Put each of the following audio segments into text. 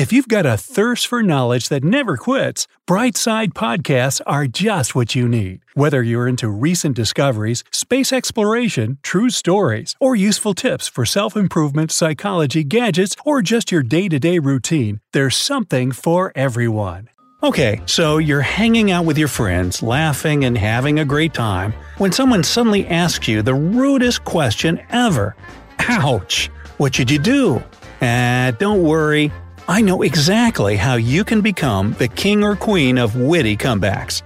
If you've got a thirst for knowledge that never quits, Brightside Podcasts are just what you need. Whether you're into recent discoveries, space exploration, true stories, or useful tips for self improvement, psychology, gadgets, or just your day to day routine, there's something for everyone. Okay, so you're hanging out with your friends, laughing and having a great time, when someone suddenly asks you the rudest question ever Ouch! What should you do? Ah, don't worry. I know exactly how you can become the king or queen of witty comebacks.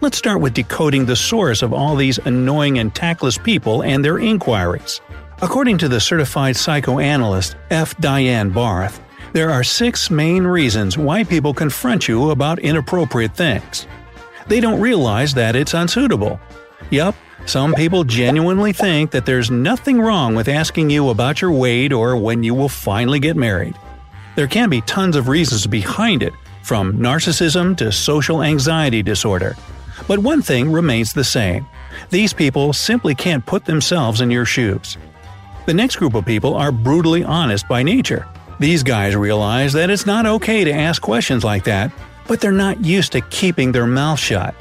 Let's start with decoding the source of all these annoying and tactless people and their inquiries. According to the certified psychoanalyst F. Diane Barth, there are six main reasons why people confront you about inappropriate things. They don't realize that it's unsuitable. Yup, some people genuinely think that there's nothing wrong with asking you about your weight or when you will finally get married. There can be tons of reasons behind it, from narcissism to social anxiety disorder. But one thing remains the same these people simply can't put themselves in your shoes. The next group of people are brutally honest by nature. These guys realize that it's not okay to ask questions like that, but they're not used to keeping their mouth shut.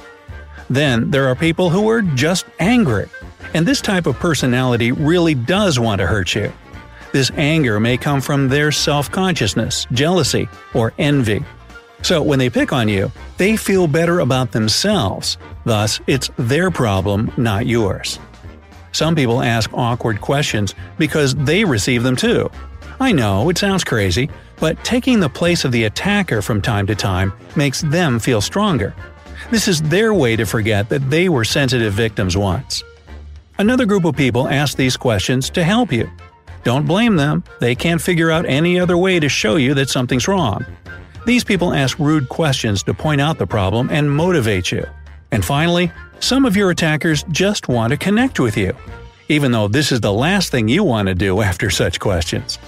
Then there are people who are just angry, and this type of personality really does want to hurt you. This anger may come from their self consciousness, jealousy, or envy. So when they pick on you, they feel better about themselves. Thus, it's their problem, not yours. Some people ask awkward questions because they receive them too. I know, it sounds crazy, but taking the place of the attacker from time to time makes them feel stronger. This is their way to forget that they were sensitive victims once. Another group of people ask these questions to help you. Don't blame them, they can't figure out any other way to show you that something's wrong. These people ask rude questions to point out the problem and motivate you. And finally, some of your attackers just want to connect with you, even though this is the last thing you want to do after such questions.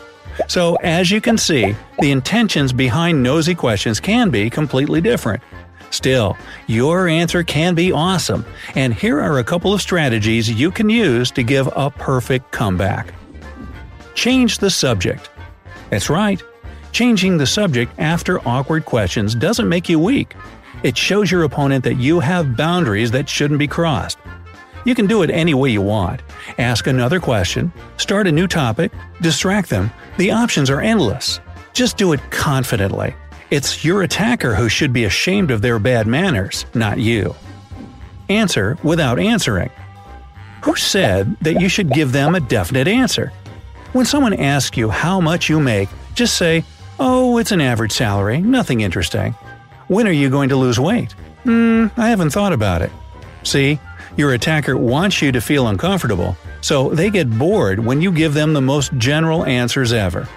So, as you can see, the intentions behind nosy questions can be completely different. Still, your answer can be awesome, and here are a couple of strategies you can use to give a perfect comeback. Change the subject. That's right. Changing the subject after awkward questions doesn't make you weak. It shows your opponent that you have boundaries that shouldn't be crossed. You can do it any way you want. Ask another question, start a new topic, distract them. The options are endless. Just do it confidently. It's your attacker who should be ashamed of their bad manners, not you. Answer without answering. Who said that you should give them a definite answer? When someone asks you how much you make, just say, Oh, it's an average salary, nothing interesting. When are you going to lose weight? Hmm, I haven't thought about it. See, your attacker wants you to feel uncomfortable, so they get bored when you give them the most general answers ever.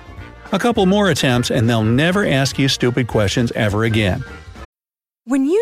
A couple more attempts and they'll never ask you stupid questions ever again. When you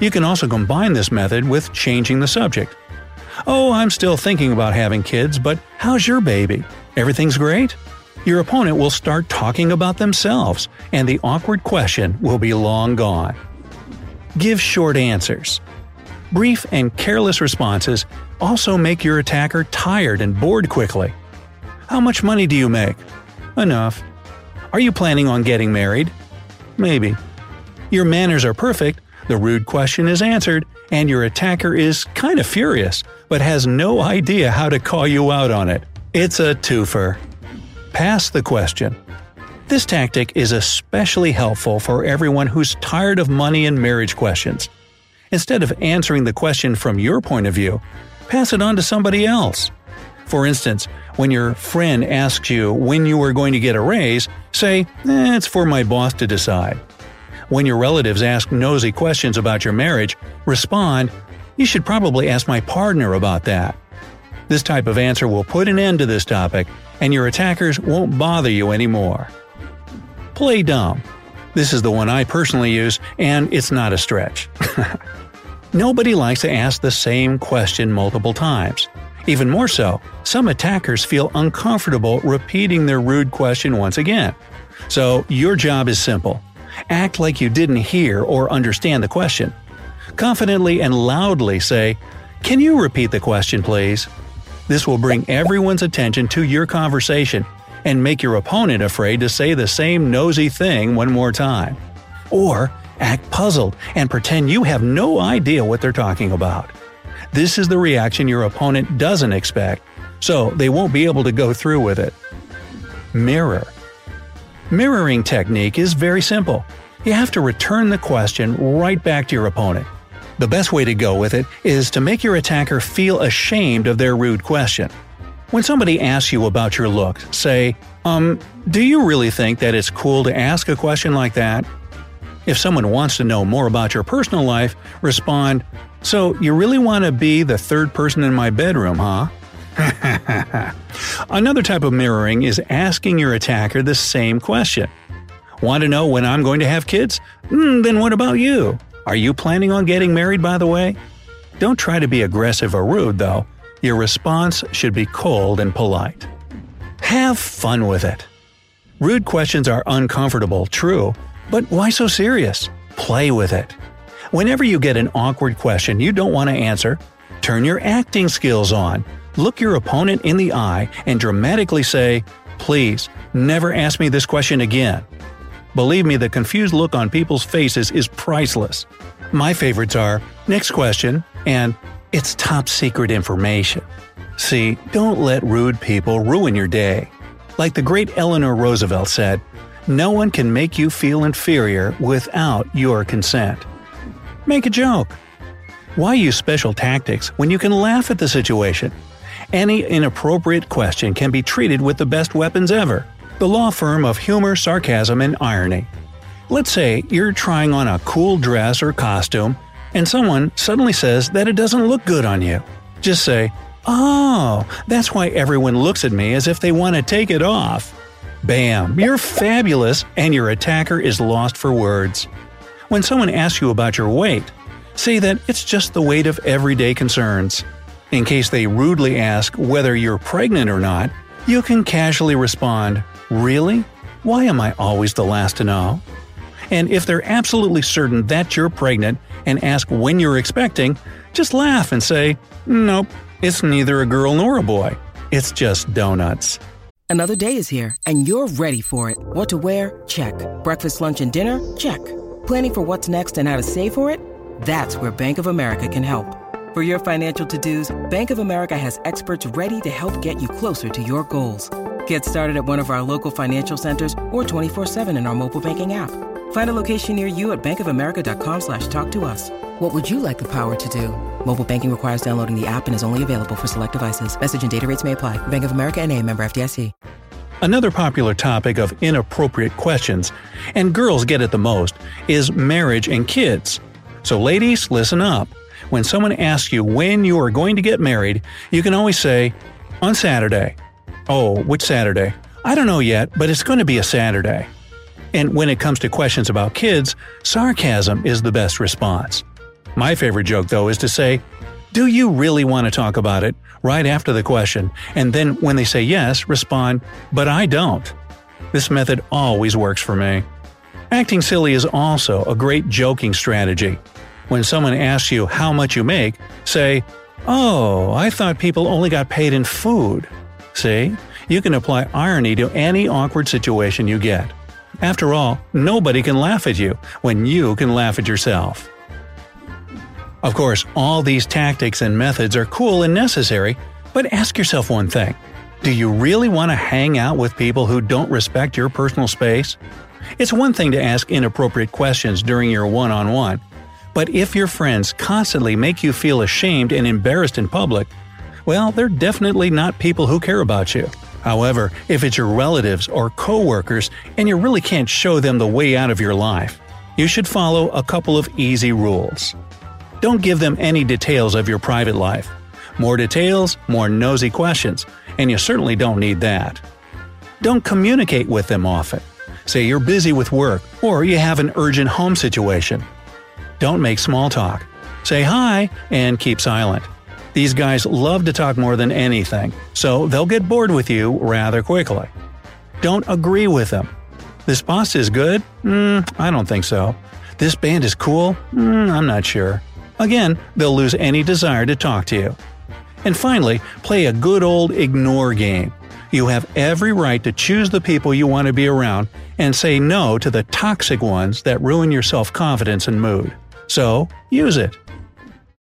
You can also combine this method with changing the subject. Oh, I'm still thinking about having kids, but how's your baby? Everything's great? Your opponent will start talking about themselves, and the awkward question will be long gone. Give short answers. Brief and careless responses also make your attacker tired and bored quickly. How much money do you make? Enough. Are you planning on getting married? Maybe. Your manners are perfect, the rude question is answered, and your attacker is kind of furious, but has no idea how to call you out on it. It's a twofer. Pass the question. This tactic is especially helpful for everyone who's tired of money and marriage questions. Instead of answering the question from your point of view, pass it on to somebody else. For instance, when your friend asks you when you are going to get a raise, say, eh, it's for my boss to decide. When your relatives ask nosy questions about your marriage, respond, you should probably ask my partner about that. This type of answer will put an end to this topic, and your attackers won't bother you anymore. Play dumb. This is the one I personally use, and it's not a stretch. Nobody likes to ask the same question multiple times. Even more so, some attackers feel uncomfortable repeating their rude question once again. So, your job is simple act like you didn't hear or understand the question. Confidently and loudly say, Can you repeat the question, please? This will bring everyone's attention to your conversation and make your opponent afraid to say the same nosy thing one more time. Or act puzzled and pretend you have no idea what they're talking about. This is the reaction your opponent doesn't expect, so they won't be able to go through with it. Mirror. Mirroring technique is very simple. You have to return the question right back to your opponent. The best way to go with it is to make your attacker feel ashamed of their rude question. When somebody asks you about your look, say, Um, do you really think that it's cool to ask a question like that? If someone wants to know more about your personal life, respond, So you really want to be the third person in my bedroom, huh? Another type of mirroring is asking your attacker the same question. Want to know when I'm going to have kids? Mm, then what about you? Are you planning on getting married, by the way? Don't try to be aggressive or rude, though. Your response should be cold and polite. Have fun with it. Rude questions are uncomfortable, true, but why so serious? Play with it. Whenever you get an awkward question you don't want to answer, turn your acting skills on. Look your opponent in the eye and dramatically say, Please, never ask me this question again. Believe me, the confused look on people's faces is priceless. My favorites are, Next question, and It's top secret information. See, don't let rude people ruin your day. Like the great Eleanor Roosevelt said, no one can make you feel inferior without your consent. Make a joke. Why use special tactics when you can laugh at the situation? Any inappropriate question can be treated with the best weapons ever the law firm of humor, sarcasm, and irony. Let's say you're trying on a cool dress or costume, and someone suddenly says that it doesn't look good on you. Just say, Oh, that's why everyone looks at me as if they want to take it off. Bam, you're fabulous, and your attacker is lost for words. When someone asks you about your weight, say that it's just the weight of everyday concerns. In case they rudely ask whether you're pregnant or not, you can casually respond, Really? Why am I always the last to know? And if they're absolutely certain that you're pregnant and ask when you're expecting, just laugh and say, Nope, it's neither a girl nor a boy. It's just donuts. Another day is here, and you're ready for it. What to wear? Check. Breakfast, lunch, and dinner? Check. Planning for what's next and how to save for it? That's where Bank of America can help. For your financial to dos, Bank of America has experts ready to help get you closer to your goals. Get started at one of our local financial centers or 24-7 in our mobile banking app. Find a location near you at bankofamerica.com slash talk to us. What would you like the power to do? Mobile banking requires downloading the app and is only available for select devices. Message and data rates may apply. Bank of America and a member FDIC. Another popular topic of inappropriate questions, and girls get it the most, is marriage and kids. So ladies, listen up. When someone asks you when you are going to get married, you can always say, on Saturday. Oh, which Saturday? I don't know yet, but it's going to be a Saturday. And when it comes to questions about kids, sarcasm is the best response. My favorite joke, though, is to say, Do you really want to talk about it? right after the question, and then when they say yes, respond, But I don't. This method always works for me. Acting silly is also a great joking strategy. When someone asks you how much you make, say, Oh, I thought people only got paid in food. See? You can apply irony to any awkward situation you get. After all, nobody can laugh at you when you can laugh at yourself. Of course, all these tactics and methods are cool and necessary, but ask yourself one thing. Do you really want to hang out with people who don't respect your personal space? It's one thing to ask inappropriate questions during your one on one, but if your friends constantly make you feel ashamed and embarrassed in public, well, they're definitely not people who care about you. However, if it's your relatives or coworkers and you really can't show them the way out of your life, you should follow a couple of easy rules. Don't give them any details of your private life. More details, more nosy questions, and you certainly don't need that. Don't communicate with them often. Say you're busy with work or you have an urgent home situation. Don't make small talk. Say hi and keep silent. These guys love to talk more than anything, so they'll get bored with you rather quickly. Don't agree with them. This boss is good? Mm, I don't think so. This band is cool? Mm, I'm not sure. Again, they'll lose any desire to talk to you. And finally, play a good old ignore game. You have every right to choose the people you want to be around and say no to the toxic ones that ruin your self confidence and mood. So, use it.